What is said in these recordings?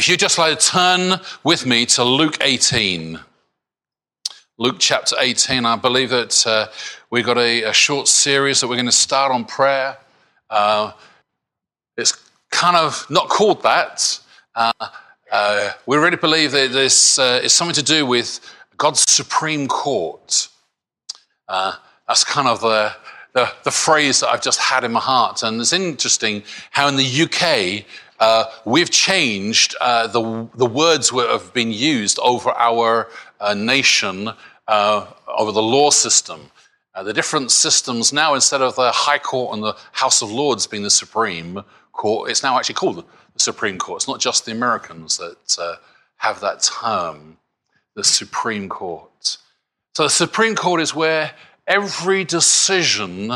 if you'd just like to turn with me to Luke 18. Luke chapter 18, I believe that uh, we've got a, a, short series that we're going to start on prayer. Uh, it's kind of not called that. Uh, uh we really believe that this uh, is something to do with God's Supreme Court. Uh, that's kind of the, the, the, phrase that I've just had in my heart. And it's interesting how in the UK, uh, we've changed uh, the, the words that have been used over our uh, nation, uh, over the law system. Uh, the different systems now, instead of the High Court and the House of Lords being the Supreme Court, it's now actually called the Supreme Court. It's not just the Americans that uh, have that term, the Supreme Court. So the Supreme Court is where every decision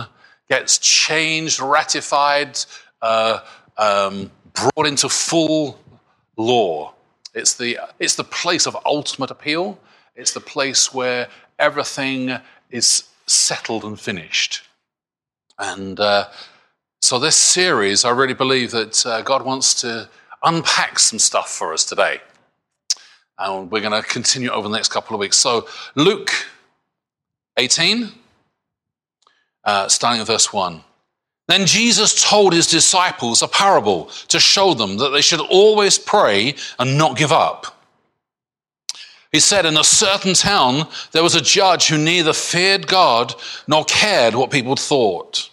gets changed, ratified, um, brought into full law. It's the, it's the place of ultimate appeal. It's the place where everything is settled and finished. And uh, so, this series, I really believe that uh, God wants to unpack some stuff for us today. And we're going to continue over the next couple of weeks. So, Luke 18, uh, starting at verse 1. Then Jesus told his disciples a parable to show them that they should always pray and not give up. He said, In a certain town, there was a judge who neither feared God nor cared what people thought.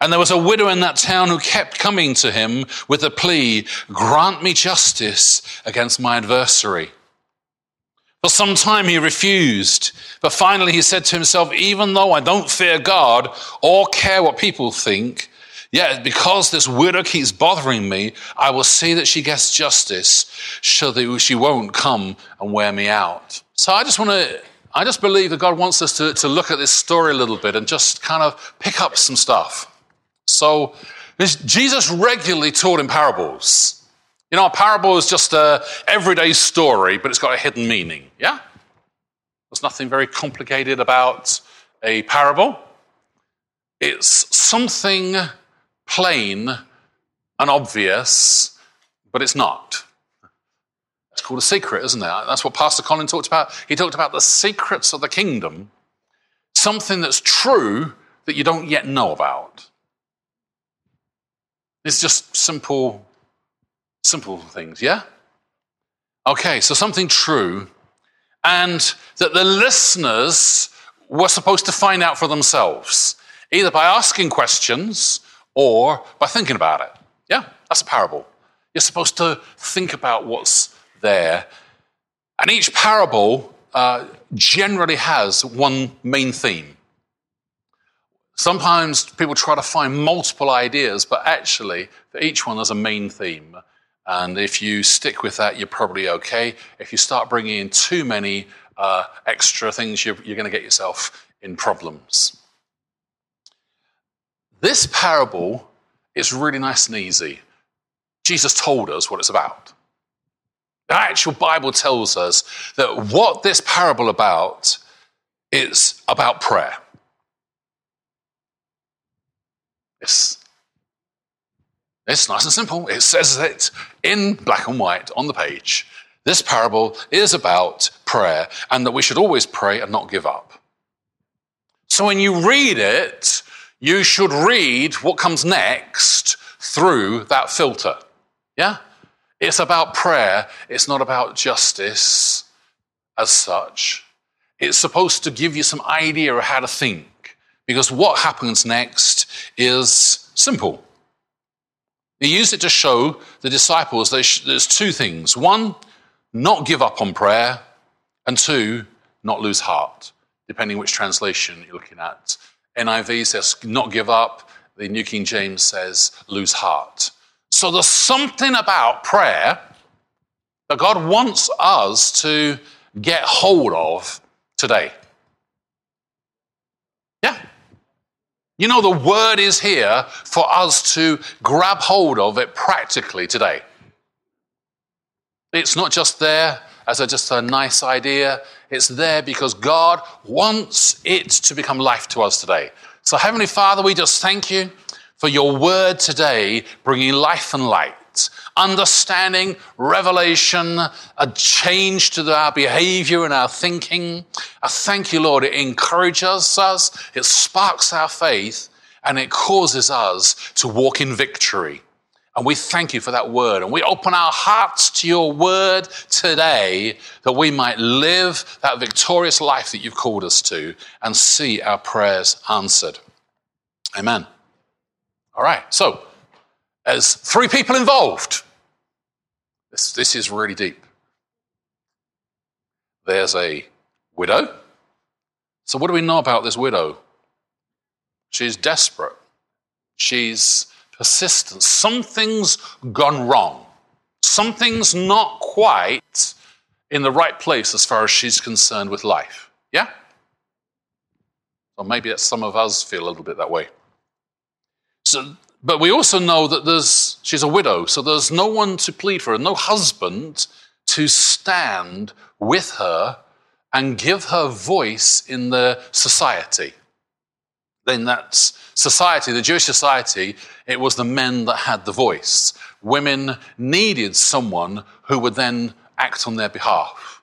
And there was a widow in that town who kept coming to him with the plea, Grant me justice against my adversary. For some time he refused, but finally he said to himself, Even though I don't fear God or care what people think, yet because this widow keeps bothering me, I will see that she gets justice so that she won't come and wear me out. So I just want to, I just believe that God wants us to, to look at this story a little bit and just kind of pick up some stuff. So Jesus regularly taught in parables. You know, a parable is just a everyday story, but it's got a hidden meaning. Yeah? There's nothing very complicated about a parable. It's something plain and obvious, but it's not. It's called a secret, isn't it? That's what Pastor Colin talked about. He talked about the secrets of the kingdom, something that's true that you don't yet know about. It's just simple Simple things, yeah? Okay, so something true, and that the listeners were supposed to find out for themselves, either by asking questions or by thinking about it. Yeah, that's a parable. You're supposed to think about what's there. And each parable uh, generally has one main theme. Sometimes people try to find multiple ideas, but actually, for each one, there's a main theme. And if you stick with that, you're probably okay. If you start bringing in too many uh, extra things, you're, you're going to get yourself in problems. This parable is really nice and easy. Jesus told us what it's about. The actual Bible tells us that what this parable about is about prayer. It's it's nice and simple. It says it in black and white on the page. This parable is about prayer and that we should always pray and not give up. So when you read it, you should read what comes next through that filter. Yeah? It's about prayer, it's not about justice as such. It's supposed to give you some idea of how to think because what happens next is simple. He used it to show the disciples there's two things. One, not give up on prayer, and two, not lose heart, depending which translation you're looking at. NIV says not give up, the New King James says lose heart. So there's something about prayer that God wants us to get hold of today. Yeah. You know, the word is here for us to grab hold of it practically today. It's not just there as a, just a nice idea, it's there because God wants it to become life to us today. So, Heavenly Father, we just thank you for your word today bringing life and light. Understanding, revelation, a change to our behavior and our thinking. I thank you, Lord. It encourages us, it sparks our faith, and it causes us to walk in victory. And we thank you for that word. And we open our hearts to your word today that we might live that victorious life that you've called us to and see our prayers answered. Amen. All right. So, as three people involved, this, this is really deep. There's a widow. So, what do we know about this widow? She's desperate. She's persistent. Something's gone wrong. Something's not quite in the right place as far as she's concerned with life. Yeah? Or maybe some of us feel a little bit that way. So, but we also know that there's, she's a widow, so there's no one to plead for her, no husband to stand with her and give her voice in the society. Then that's society, the Jewish society, it was the men that had the voice. Women needed someone who would then act on their behalf.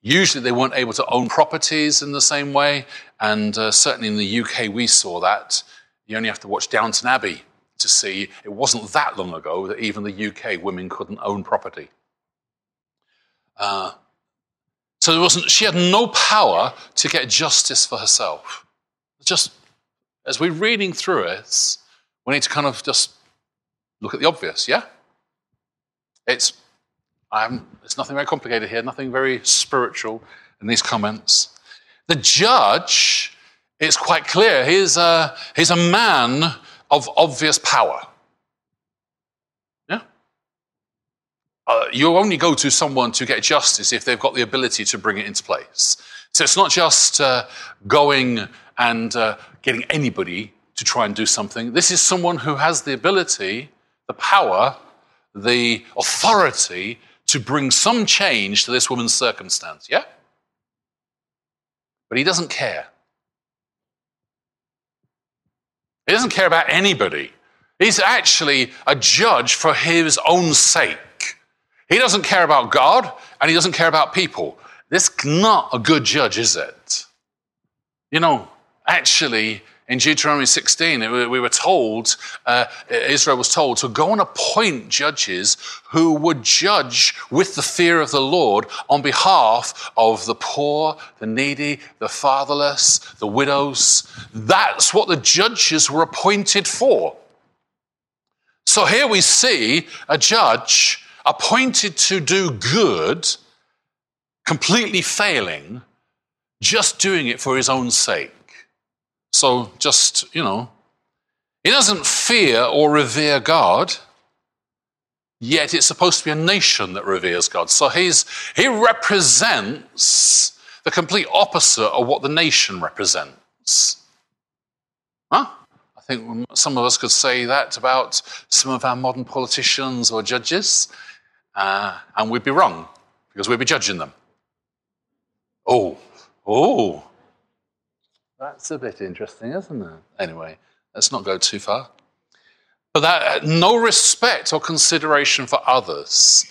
Usually they weren't able to own properties in the same way, and uh, certainly in the UK we saw that. You only have to watch Downton Abbey to see it wasn't that long ago that even the UK women couldn't own property. Uh, so there wasn't, she had no power to get justice for herself. Just as we're reading through it, we need to kind of just look at the obvious, yeah? It's, I'm, it's nothing very complicated here, nothing very spiritual in these comments. The judge, it's quite clear, he's a, he's a man of obvious power. Yeah? Uh, you only go to someone to get justice if they've got the ability to bring it into place. So it's not just uh, going and uh, getting anybody to try and do something. This is someone who has the ability, the power, the authority to bring some change to this woman's circumstance. Yeah? But he doesn't care. He doesn't care about anybody. He's actually a judge for his own sake. He doesn't care about God and he doesn't care about people. This is not a good judge, is it? You know, actually, in Deuteronomy 16, we were told, uh, Israel was told to go and appoint judges who would judge with the fear of the Lord on behalf of the poor, the needy, the fatherless, the widows. That's what the judges were appointed for. So here we see a judge appointed to do good, completely failing, just doing it for his own sake. So just, you know, he doesn't fear or revere God, yet it's supposed to be a nation that reveres God. So he's, he represents the complete opposite of what the nation represents. Huh? I think some of us could say that about some of our modern politicians or judges, uh, and we'd be wrong because we'd be judging them. Oh, oh, that's a bit interesting, isn't it? Anyway, let's not go too far. But that uh, no respect or consideration for others.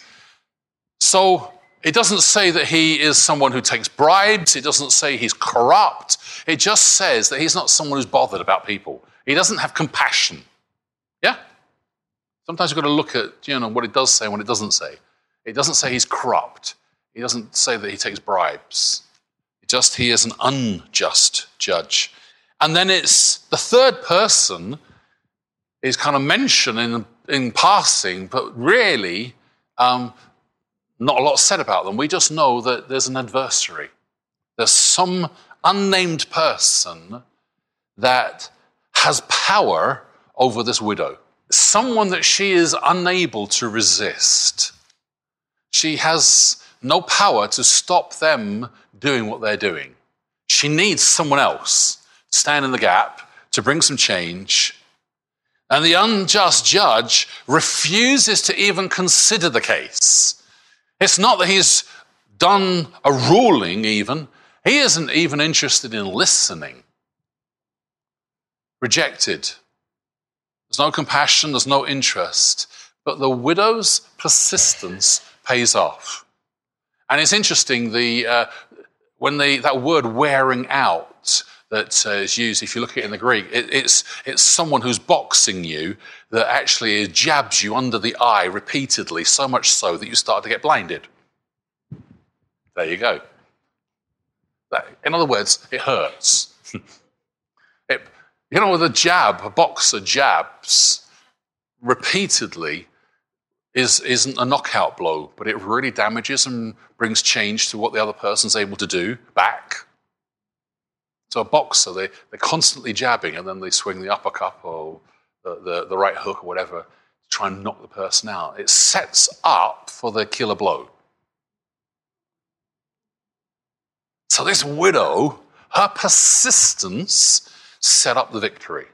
So it doesn't say that he is someone who takes bribes. It doesn't say he's corrupt. It just says that he's not someone who's bothered about people. He doesn't have compassion. Yeah? Sometimes you've got to look at you know, what it does say and what it doesn't say. It doesn't say he's corrupt. He doesn't say that he takes bribes. Just he is an unjust judge. And then it's the third person is kind of mentioned in, in passing, but really um, not a lot said about them. We just know that there's an adversary. There's some unnamed person that has power over this widow, someone that she is unable to resist. She has no power to stop them doing what they're doing. She needs someone else to stand in the gap, to bring some change. And the unjust judge refuses to even consider the case. It's not that he's done a ruling, even. He isn't even interested in listening. Rejected. There's no compassion, there's no interest. But the widow's persistence pays off. And it's interesting, the, uh, when that word wearing out that uh, is used, if you look at it in the Greek, it, it's, it's someone who's boxing you that actually jabs you under the eye repeatedly, so much so that you start to get blinded. There you go. In other words, it hurts. it, you know, with a jab, a boxer jabs repeatedly is, isn't a knockout blow, but it really damages and brings change to what the other person's able to do back. So a boxer, they, they're constantly jabbing and then they swing the uppercut or the, the, the right hook or whatever to try and knock the person out. It sets up for the killer blow. So this widow, her persistence set up the victory.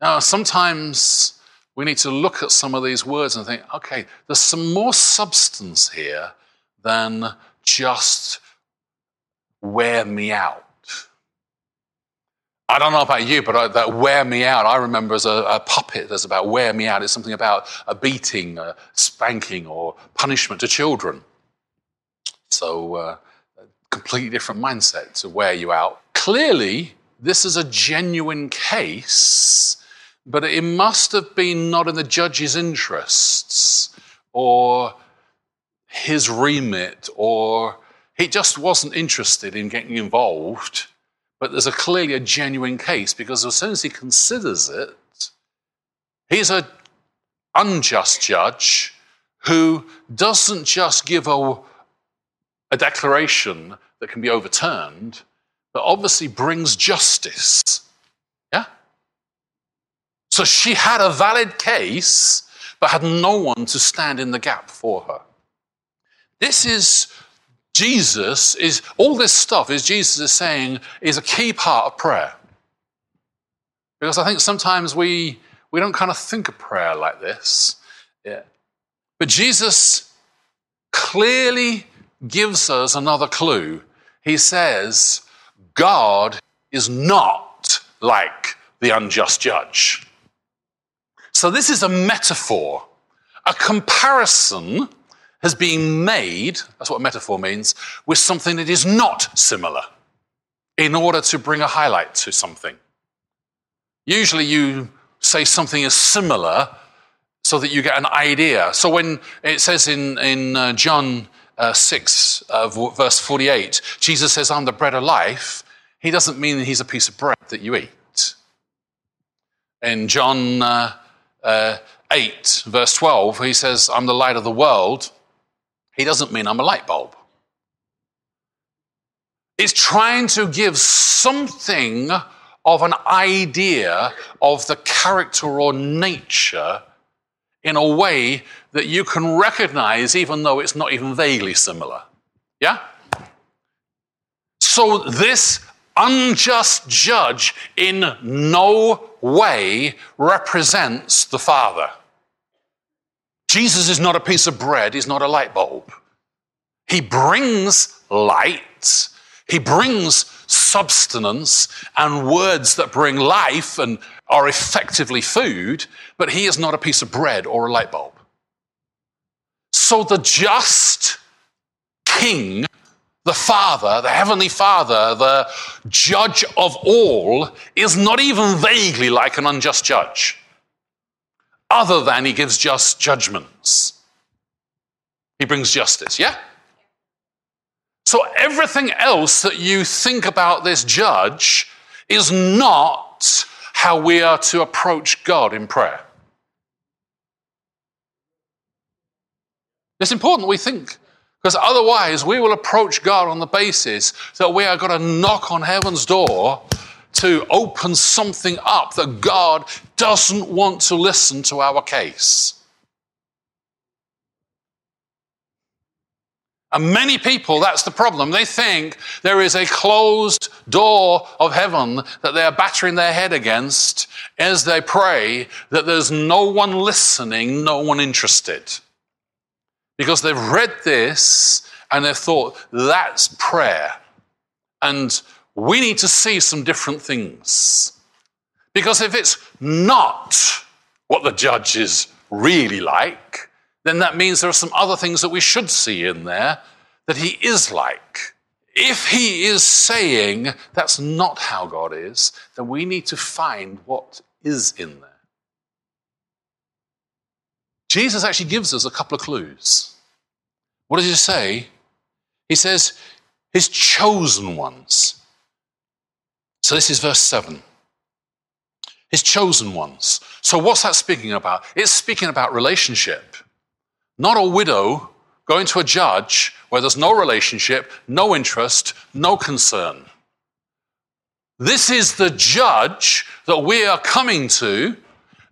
Now, sometimes we need to look at some of these words and think, okay, there's some more substance here than just wear me out. I don't know about you, but I, that wear me out, I remember as a, a, puppet, there's about wear me out. It's something about a beating, a spanking, or punishment to children. So, uh, a completely different mindset to wear you out. Clearly, this is a genuine case, but it must have been not in the judge's interests or his remit, or he just wasn't interested in getting involved but there's a clearly a genuine case because as soon as he considers it, he's an unjust judge who doesn't just give a, a declaration that can be overturned, but obviously brings justice. So she had a valid case, but had no one to stand in the gap for her. This is Jesus is, all this stuff is Jesus is saying is a key part of prayer. Because I think sometimes we, we don't kind of think of prayer like this. Yeah. But Jesus clearly gives us another clue. He says, God is not like the unjust judge. So this is a metaphor, a comparison has been made, that's what metaphor means, with something that is not similar in order to bring a highlight to something. Usually you say something is similar so that you get an idea. So when it says in, in uh, John uh, 6, uh, verse 48, Jesus says, I'm the bread of life, he doesn't mean he's a piece of bread that you eat. In John uh, uh, 8, verse 12, he says, I'm the light of the world. He doesn't mean I'm a light bulb. It's trying to give something of an idea of the character or nature in a way that you can recognize, even though it's not even vaguely similar. Yeah? So, this unjust judge in no way represents the Father. Jesus is not a piece of bread, he's not a light bulb. He brings light, he brings substance and words that bring life and are effectively food, but he is not a piece of bread or a light bulb. So the just king, the Father, the Heavenly Father, the judge of all, is not even vaguely like an unjust judge other than he gives just judgments. He brings justice, yeah? So everything else that you think about this judge is not how we are to approach God in prayer. It's important we think, because otherwise we will approach God on the basis that we are going to knock on heaven's door to open something up that God doesn't want to listen to our case. And many people, that's the problem. They think there is a closed door of heaven that they are battering their head against as they pray, that there's no one listening, no one interested. Because they've read this and they've thought, that's prayer. And we need to see some different things. Because if it's not what the judge is really like, then that means there are some other things that we should see in there that he is like. If he is saying that's not how God is, then we need to find what is in there. Jesus actually gives us a couple of clues. What does he say? He says, his chosen ones. So this is verse 7. His chosen ones. So what's that speaking about? It's speaking about relationship. Not a widow going to a judge where there's no relationship, no interest, no concern. This is the judge that we are coming to,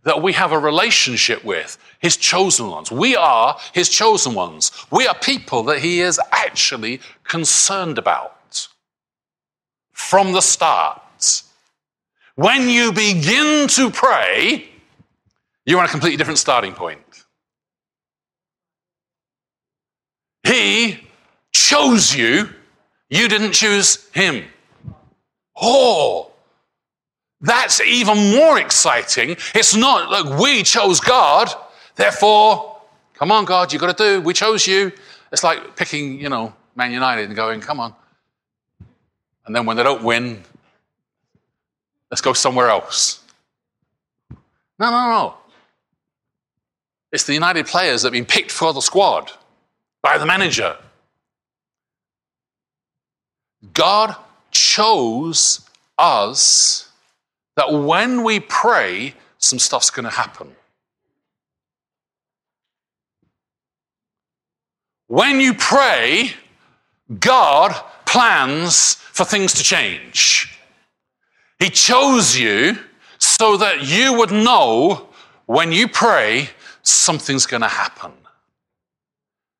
that we have a relationship with, his chosen ones. We are his chosen ones. We are people that he is actually concerned about from the start. When you begin to pray, you're on a completely different starting point. He chose you, you didn't choose him. Oh, that's even more exciting. It's not like we chose God, therefore, come on, God, you've got to do, we chose you. It's like picking, you know, Man United and going, come on. And then when they don't win, let's go somewhere else. No, no, no. It's the United players that have been picked for the squad by the manager. God chose us that when we pray, some stuff's going to happen. When you pray, God plans for things to change. He chose you so that you would know when you pray, something's going to happen.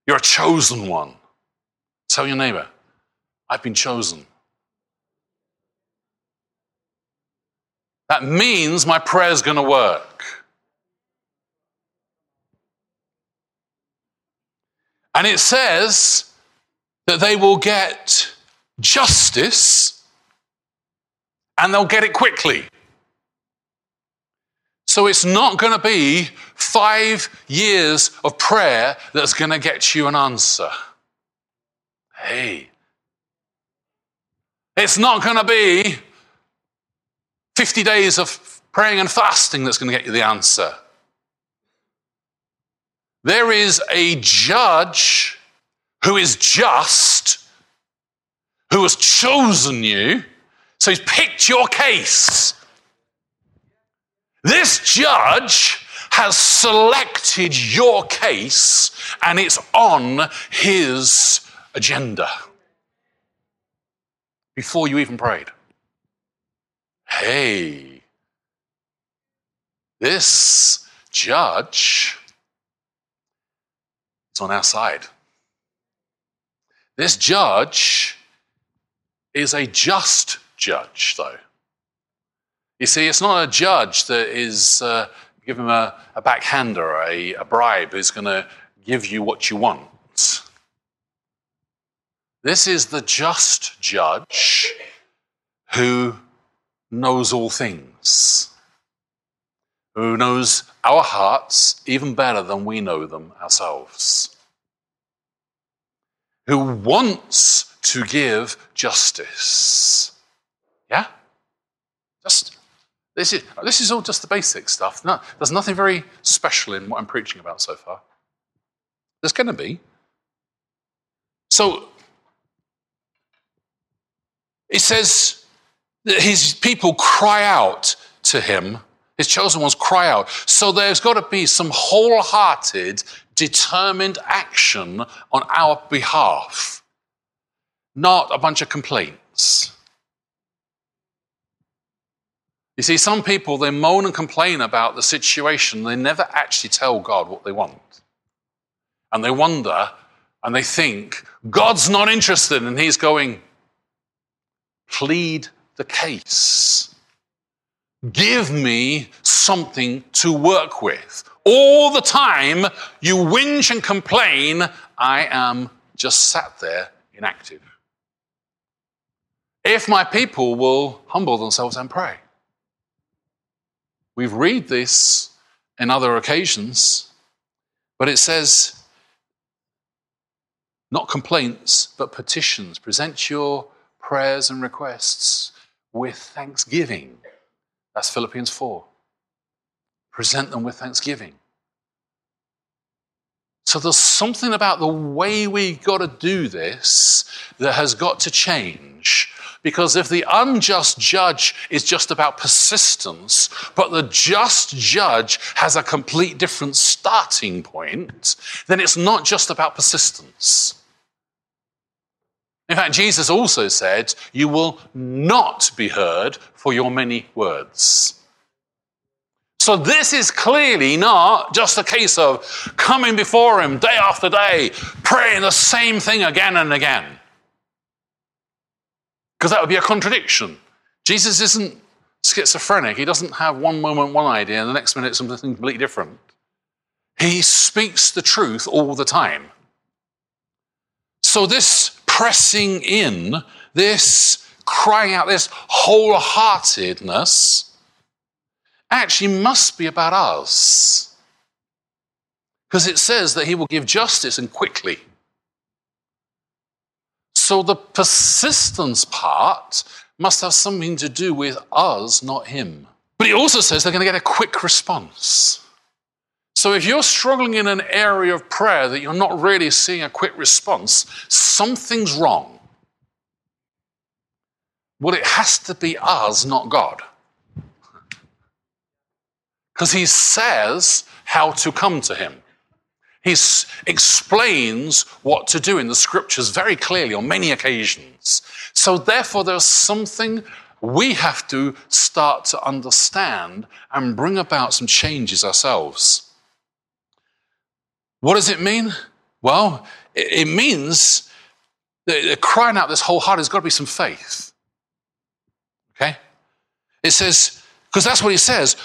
You're a chosen one. Tell your neighbor, I've been chosen. That means my prayer is going to work. And it says that they will get justice and they'll get it quickly. So it's not going to be five years of prayer that's going to get you an answer. Hey. It's not going to be 50 days of praying and fasting that's going to get you the answer. There is a judge who is just, who has chosen you, so he's picked your case. This judge has selected your case and it's on his agenda before you even prayed. Hey, this judge is on our side. This judge is a just judge, though. You see, it's not a judge that is uh, give him a, a backhander, a, a bribe who's going to give you what you want. This is the just judge who knows all things, who knows our hearts even better than we know them ourselves, who wants to give justice. Yeah? Just this is, this is all just the basic stuff. No, there's nothing very special in what I'm preaching about so far. There's going to be. So, it says his people cry out to him, his chosen ones cry out. So, there's got to be some wholehearted, determined action on our behalf, not a bunch of complaints. You see, some people, they moan and complain about the situation. They never actually tell God what they want. And they wonder and they think, God's not interested. And He's going, plead the case. Give me something to work with. All the time you whinge and complain, I am just sat there inactive. If my people will humble themselves and pray, We've read this in other occasions, but it says, not complaints, but petitions. Present your prayers and requests with thanksgiving. That's Philippians 4. Present them with thanksgiving. So there's something about the way we got to do this that has got to change. Because if the unjust judge is just about persistence, but the just judge has a complete different starting point, then it's not just about persistence. In fact, Jesus also said, You will not be heard for your many words. So, this is clearly not just a case of coming before Him day after day, praying the same thing again and again. Because that would be a contradiction. Jesus isn't schizophrenic. He doesn't have one moment one idea and the next minute something completely different. He speaks the truth all the time. So, this pressing in, this crying out, this wholeheartedness, actually must be about us. Because it says that he will give justice and quickly. So the persistence part must have something to do with us, not him. But he also says they're going to get a quick response. So if you're struggling in an area of prayer that you're not really seeing a quick response, something's wrong. Well, it has to be us, not God because he says how to come to him. He explains what to do in the scriptures very clearly on many occasions. So, therefore, there's something we have to start to understand and bring about some changes ourselves. What does it mean? Well, it means that crying out this whole heart has got to be some faith. Okay? It says, because that's what he says.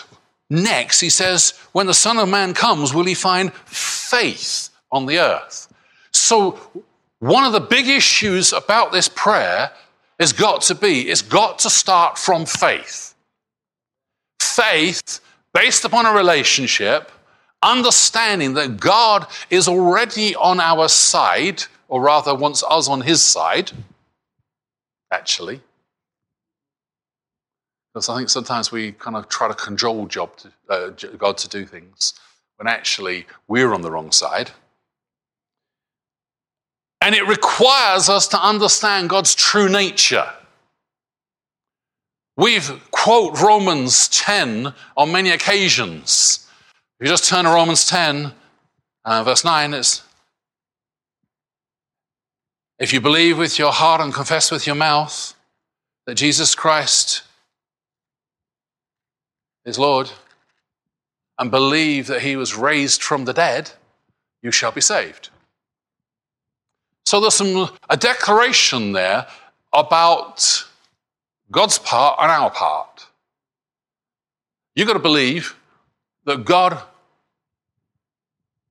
Next, he says, when the Son of Man comes, will he find faith on the earth? So, one of the big issues about this prayer has got to be, it's got to start from faith. Faith based upon a relationship, understanding that God is already on our side, or rather wants us on his side, actually. Because I think sometimes we kind of try to control to, uh, God to do things when actually we're on the wrong side. And it requires us to understand God's true nature. We've quote Romans 10 on many occasions. If you just turn to Romans 10, uh, verse 9, it's if you believe with your heart and confess with your mouth that Jesus Christ is Lord, and believe that he was raised from the dead, you shall be saved. So there's some, a declaration there about God's part and our part. You've got to believe that God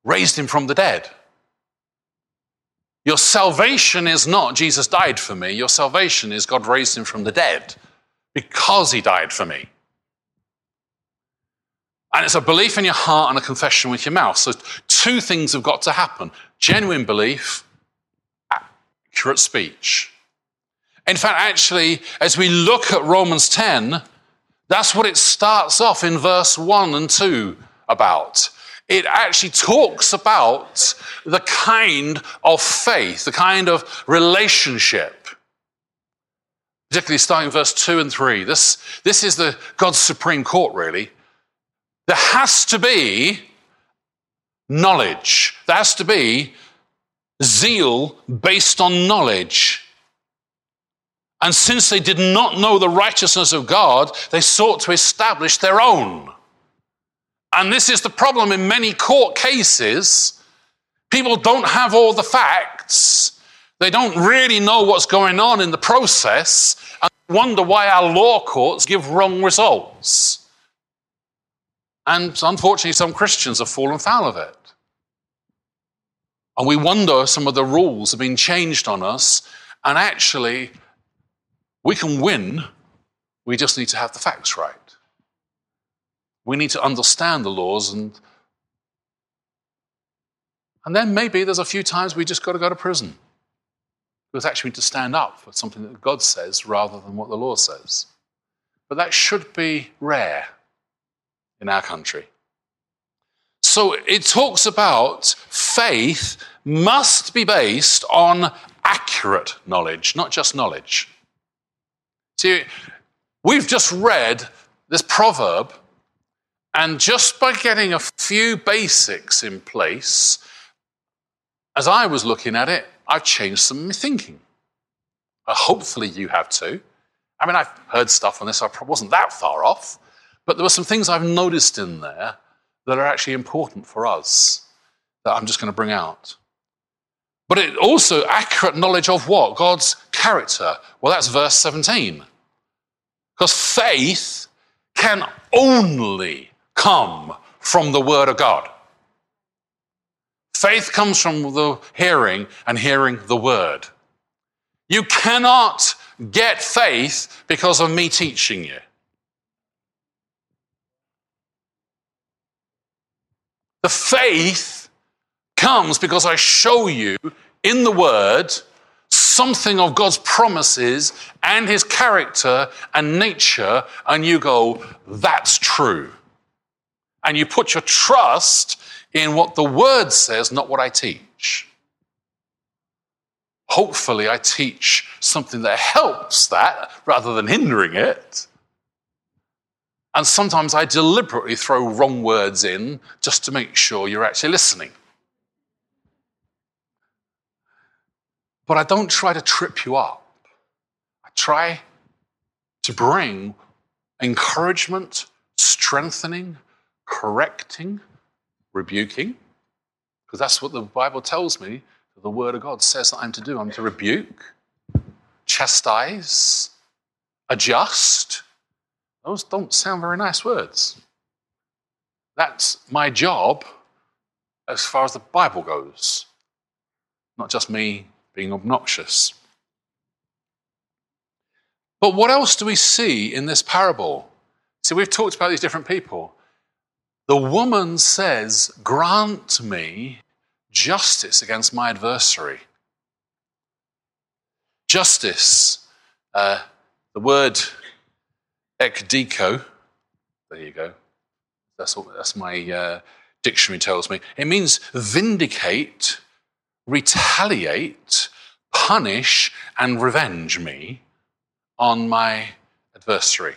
raised him from the dead. Your salvation is not Jesus died for me. Your salvation is God raised him from the dead because he died for me. And it's a belief in your heart and a confession with your mouth. So, two things have got to happen genuine belief, accurate speech. In fact, actually, as we look at Romans 10, that's what it starts off in verse 1 and 2 about. It actually talks about the kind of faith, the kind of relationship. Particularly starting verse 2 and 3. This, this is the God's supreme court, really. There has to be knowledge. There has to be zeal based on knowledge. And since they did not know the righteousness of God, they sought to establish their own. And this is the problem in many court cases. People don't have all the facts. They don't really know what's going on in the process and wonder why our law courts give wrong results. And unfortunately, some Christians have fallen foul of it. And we wonder some of the rules have been changed on us, and actually, we can win. We just need to have the facts right. We need to understand the laws and and then maybe there's a few times we just got to go to prison. Because actually we need to stand up for something that God says rather than what the law says. But that should be rare in our country. So it talks about faith must be based on accurate knowledge, not just knowledge. See, we've just read this proverb, and just by getting a few basics in place, as I was looking at it, I've changed some thinking. Uh, hopefully, you have too. I mean, I've heard stuff on this, I wasn't that far off, but there were some things I've noticed in there that are actually important for us that I'm just going to bring out. But it also accurate knowledge of what? God's character. Well, that's verse 17. Because faith can only come from the Word of God. Faith comes from the hearing and hearing the Word. You cannot get faith because of me teaching you. The faith comes because I show you in the Word something of God's promises and His character and nature, and you go, that's true. And you put your trust in what the Word says, not what I teach. Hopefully, I teach something that helps that rather than hindering it. And sometimes I deliberately throw wrong words in just to make sure you're actually listening. But I don't try to trip you up. I try to bring encouragement, strengthening, correcting, rebuking, because that's what the Bible tells me the Word of God says that I'm to do. I'm to rebuke, chastise, adjust. Those don't sound very nice words. That's my job as far as the Bible goes, not just me being obnoxious. But what else do we see in this parable? See, we've talked about these different people. The woman says, Grant me justice against my adversary. Justice, uh, the word ekdiko, there you go. That's, what, that's my uh, dictionary tells me. It means vindicate, retaliate, punish, and revenge me on my adversary.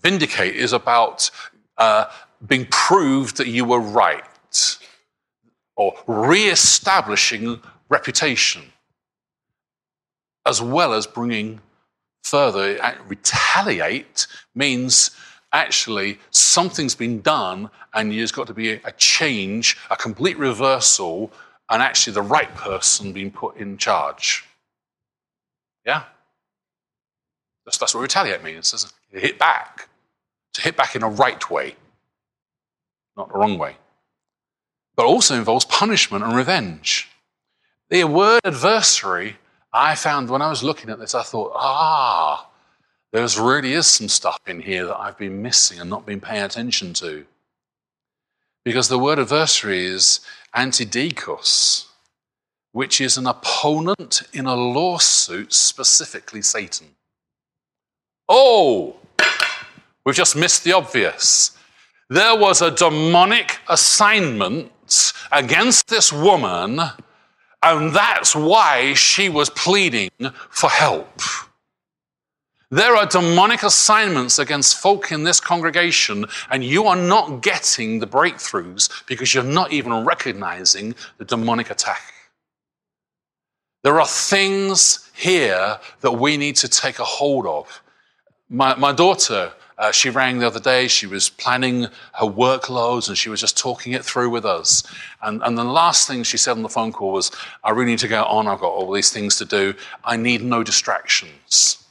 Vindicate is about uh, being proved that you were right or re-establishing reputation, as well as bringing further. Retaliate means actually something's been done and there's got to be a change, a complete reversal, and actually the right person being put in charge. Yeah? That's, that's what retaliate means. It's hit back. To hit back in a right way, not the wrong way but also involves punishment and revenge. The word adversary, I found when I was looking at this, I thought, ah, there really is some stuff in here that I've been missing and not been paying attention to. Because the word adversary is antidikos, which is an opponent in a lawsuit, specifically Satan. Oh, we've just missed the obvious. There was a demonic assignment against this woman, and that's why she was pleading for help. There are demonic assignments against folk in this congregation, and you are not getting the breakthroughs because you're not even recognizing the demonic attack. There are things here that we need to take a hold of. My, my daughter uh, she rang the other day. She was planning her workloads and she was just talking it through with us. And, and the last thing she said on the phone call was, I really need to go on. I've got all these things to do. I need no distractions.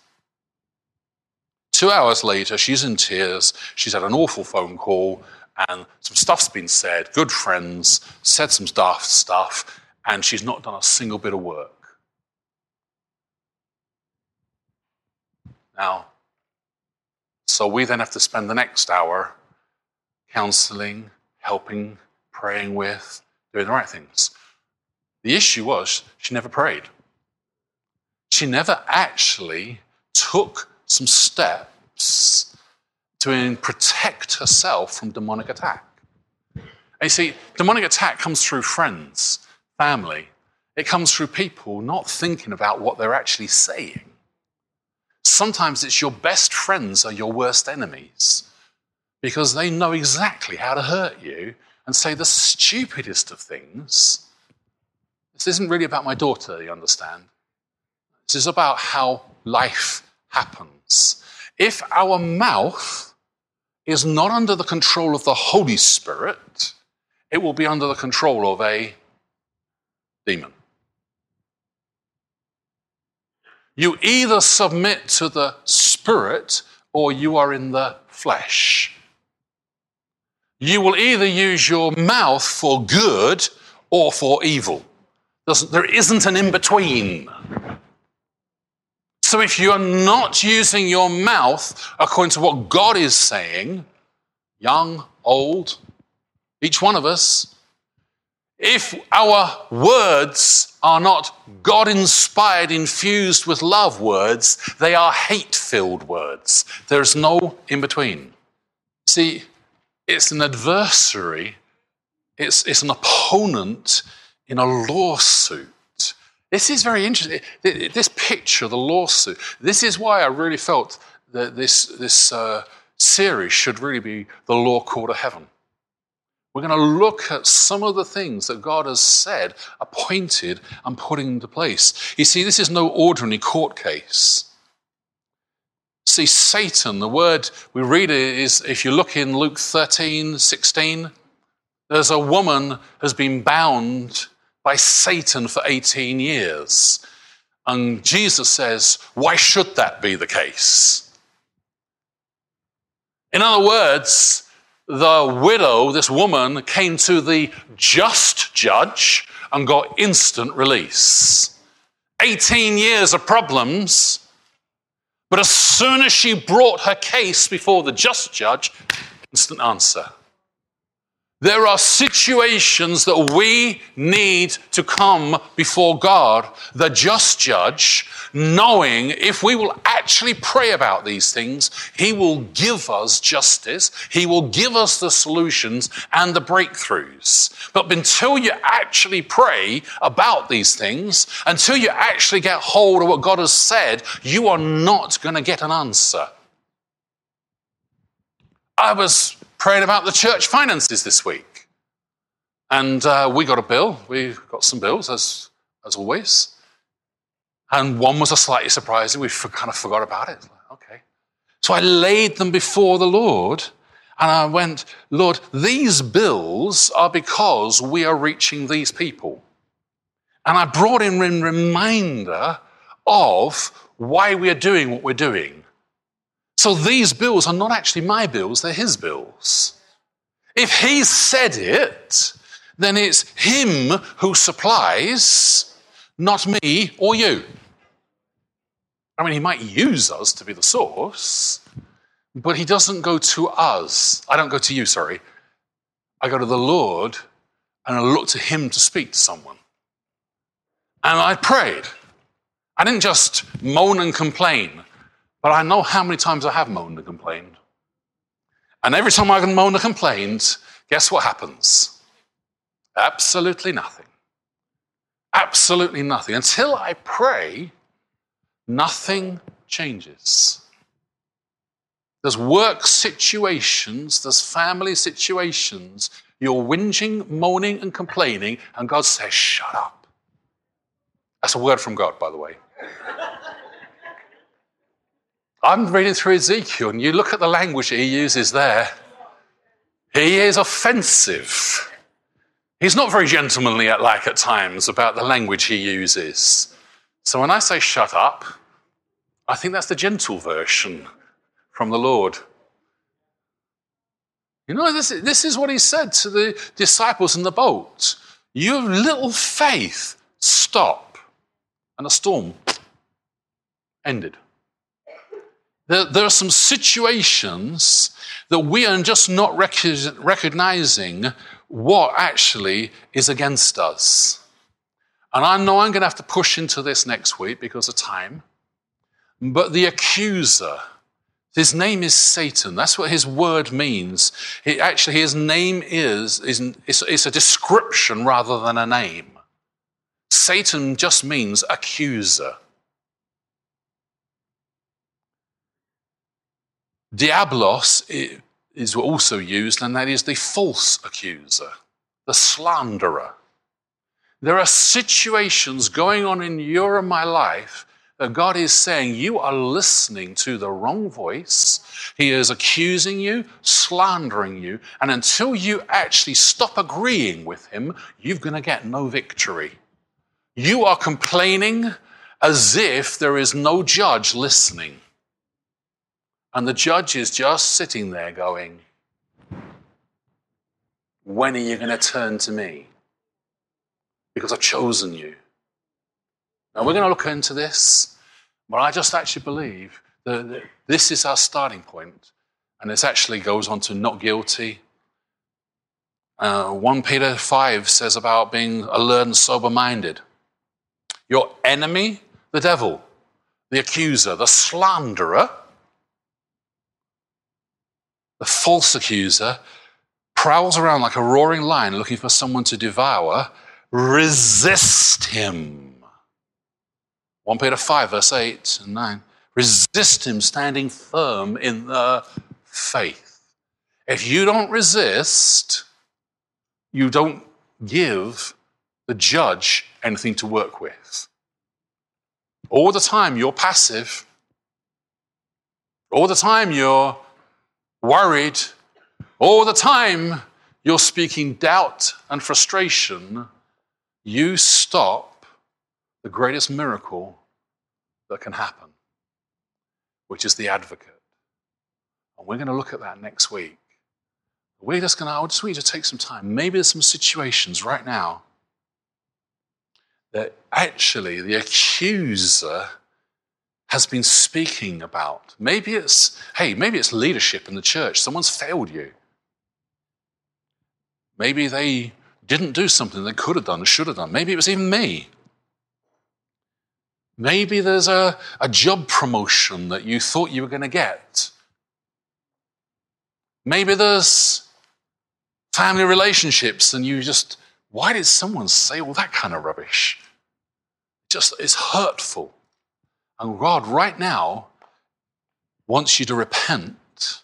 Two hours later, she's in tears. She's had an awful phone call and some stuff's been said. Good friends said some daft stuff, and she's not done a single bit of work. Now, so we then have to spend the next hour counseling, helping, praying with, doing the right things. The issue was she never prayed. She never actually took some steps to protect herself from demonic attack. And you see, demonic attack comes through friends, family. It comes through people not thinking about what they're actually saying. Sometimes it's your best friends are your worst enemies because they know exactly how to hurt you and say the stupidest of things. This isn't really about my daughter, you understand. This is about how life happens. If our mouth is not under the control of the Holy Spirit, it will be under the control of a demon. You either submit to the Spirit or you are in the flesh. You will either use your mouth for good or for evil. There isn't an in between. So if you are not using your mouth according to what God is saying, young, old, each one of us, if our words are not God inspired, infused with love words, they are hate filled words. There's no in between. See, it's an adversary, it's, it's an opponent in a lawsuit. This is very interesting. This picture, the lawsuit, this is why I really felt that this, this uh, series should really be the law court of heaven. We're going to look at some of the things that God has said, appointed, and put into place. You see, this is no ordinary court case. See, Satan, the word we read is, if you look in Luke 13, 16, there's a woman has been bound by Satan for 18 years. And Jesus says, why should that be the case? In other words, the widow, this woman, came to the just judge and got instant release. 18 years of problems but as soon as she brought her case before the just judge, instant answer. There are situations that we need to come before God, the just judge, knowing if we will actually pray about these things, He will give us justice, He will give us the solutions and the breakthroughs. But until you actually pray about these things, until you actually get hold of what God has said, you are not going to get an answer. I was praying about the church finances this week. And uh, we got a bill. We got some bills, as, as always. And one was a slightly surprising. We kind of forgot about it. okay. So I laid them before the Lord. And I went, Lord, these bills are because we are reaching these people. And I brought in a reminder of why we are doing what we're doing. So these bills are not actually my bills, they're his bills. If he said it, then it's him who supplies, not me or you. I mean, he might use us to be the source, but he doesn't go to us. I don't go to you, sorry. I go to the Lord and I look to him to speak to someone. And I prayed. I didn't just moan and complain. But I know how many times I have moaned and complained. And every time I can moan and complained, guess what happens? Absolutely nothing. Absolutely nothing. Until I pray, nothing changes. There's work situations, there's family situations. You're whinging, moaning, and complaining, and God says, Shut up. That's a word from God, by the way. I'm reading through Ezekiel, and you look at the language he uses there. He is offensive. He's not very gentlemanly at like at times about the language he uses. So when I say shut up, I think that's the gentle version from the Lord. You know, this, this is what he said to the disciples in the boat. You have little faith, stop. And the storm ended. There, there are some situations that we are just not rec- recognizing what actually is against us. And I know I'm going to have to push into this next week because of time. But the accuser, his name is Satan. That's what his word means. Actually, his name is, is it's, it's a description rather than a name. Satan just means accuser. Diabolos is also used, and that is the false accuser, the slanderer. There are situations going on in your and my life that God is saying you are listening to the wrong voice. He is accusing you, slandering you, and until you actually stop agreeing with him, you're going to get no victory. You are complaining as if there is no judge listening. And the judge is just sitting there going, When are you going to turn to me? Because I've chosen you. Now, we're going to look into this, but I just actually believe that this is our starting point, and this actually goes on to not guilty. Uh, 1 Peter 5 says about being alert and sober minded. Your enemy, the devil, the accuser, the slanderer, the false accuser prowls around like a roaring lion looking for someone to devour. Resist him. 1 Peter 5, verse 8 and 9. Resist him, standing firm in the faith. If you don't resist, you don't give the judge anything to work with. All the time you're passive. All the time you're worried. All the time you're speaking doubt and frustration. You stop the greatest miracle that can happen, which is the advocate. And we're going to look at that next week. We're just going to, I just want you to take some time. Maybe there's some situations right now that actually the accuser has been speaking about. Maybe it's, hey, maybe it's leadership in the church. Someone's failed you. Maybe they didn't do something they could have done, should have done. Maybe it was even me. Maybe there's a, a job promotion that you thought you were going to get. Maybe there's family relationships and you just why did someone say all that kind of rubbish? Just it's hurtful. And God, right now, wants you to repent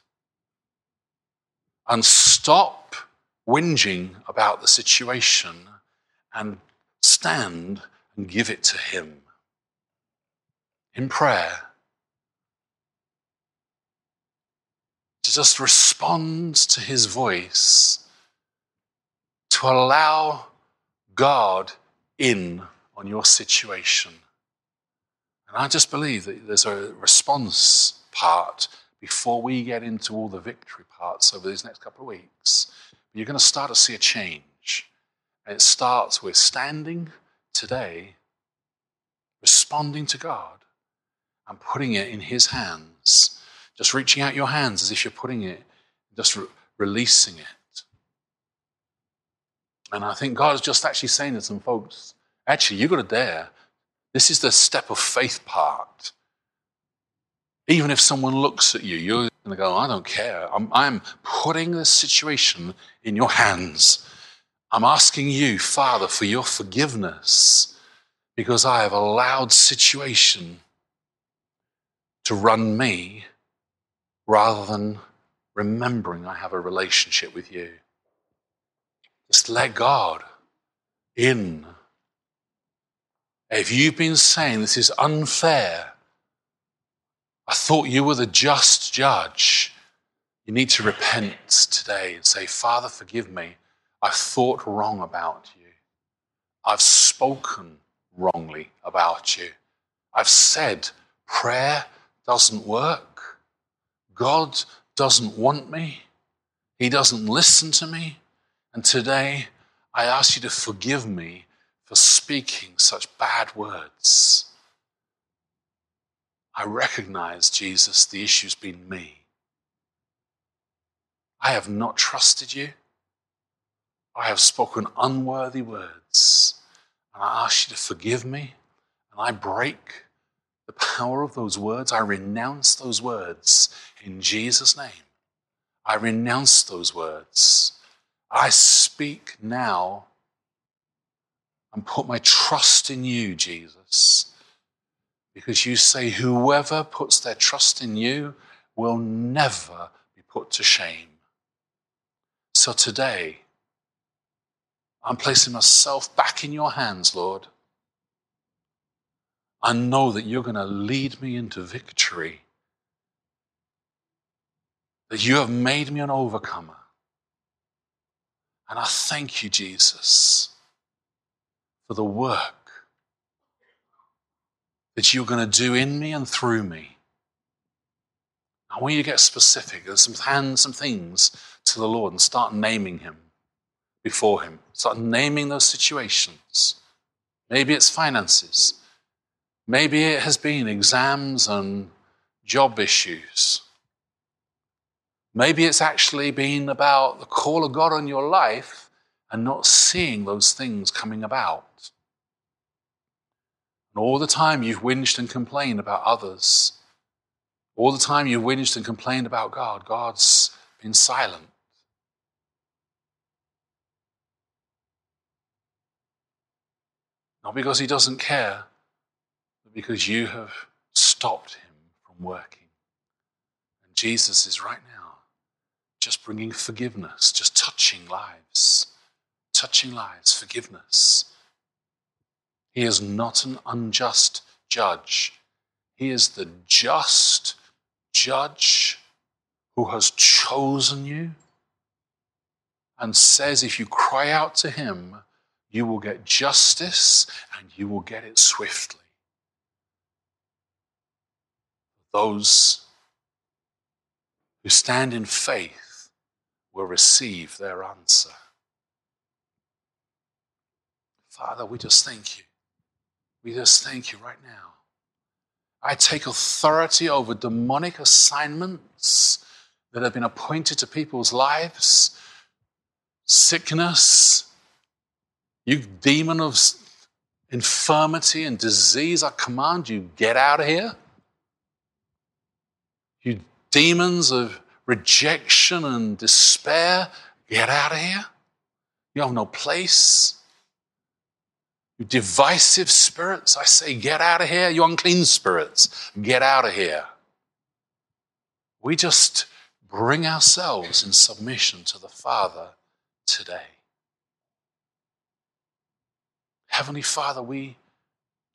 and stop whinging about the situation and stand and give it to Him in prayer. To just respond to His voice to allow God in on your situation. And I just believe that there's a response part before we get into all the victory parts over these next couple of weeks. You're going to start to see a change. And it starts with standing today, responding to God, and putting it in His hands. Just reaching out your hands as if you're putting it, just re- releasing it. And I think God is just actually saying to some folks, actually, you've got to dare. This is the step of faith part. Even if someone looks at you, you're going to go, I don't care. I'm, I'm putting this situation in your hands. I'm asking you, Father, for your forgiveness because I have allowed situation to run me rather than remembering I have a relationship with you. Just let God in. If you've been saying this is unfair, I thought you were the just judge, you need to repent today and say, Father, forgive me. I thought wrong about you. I've spoken wrongly about you. I've said prayer doesn't work. God doesn't want me. He doesn't listen to me. And today, I ask you to forgive me for speaking such bad words. I recognize, Jesus, the issue's been me. I have not trusted you. I have spoken unworthy words. And I ask you to forgive me. And I break the power of those words. I renounce those words in Jesus' name. I renounce those words. I speak now and put my trust in you, Jesus. Because you say, whoever puts their trust in you will never be put to shame. So today, I'm placing myself back in your hands, Lord. I know that you're going to lead me into victory, that you have made me an overcomer. And I thank you, Jesus, for the work that you're going to do in me and through me. I want you to get specific. and some hand some things to the Lord and start naming Him before Him. Start naming those situations. Maybe it's finances. Maybe it has been exams and job issues. Maybe it's actually been about the call of God on your life and not seeing those things coming about. And all the time you've whinged and complained about others. All the time you've whinged and complained about God. God's been silent. Not because he doesn't care, but because you have stopped him from working. And Jesus is right now just bringing forgiveness, just touching lives, touching lives, forgiveness. He is not an unjust judge. He is the just judge who has chosen you and says, if you cry out to him, you will get justice and you will get it swiftly. Those who stand in faith will receive their answer. Father, we just thank you. We just thank you right now. I take authority over demonic assignments that have been appointed to people's lives, sickness, you demon of infirmity and disease, I command you, get out of here. You demons of rejection and despair, get out of here. You have no place. You divisive spirits, I say, get out of here. You unclean spirits, get out of here. We just bring ourselves in submission to the Father today. Heavenly Father, we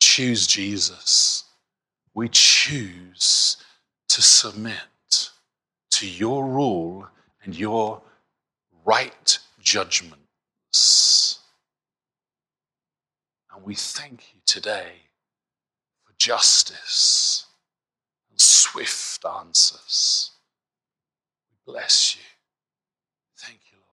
choose Jesus. We choose to submit to your rule and your right judgments. And we thank you today for justice and swift answers. We bless you.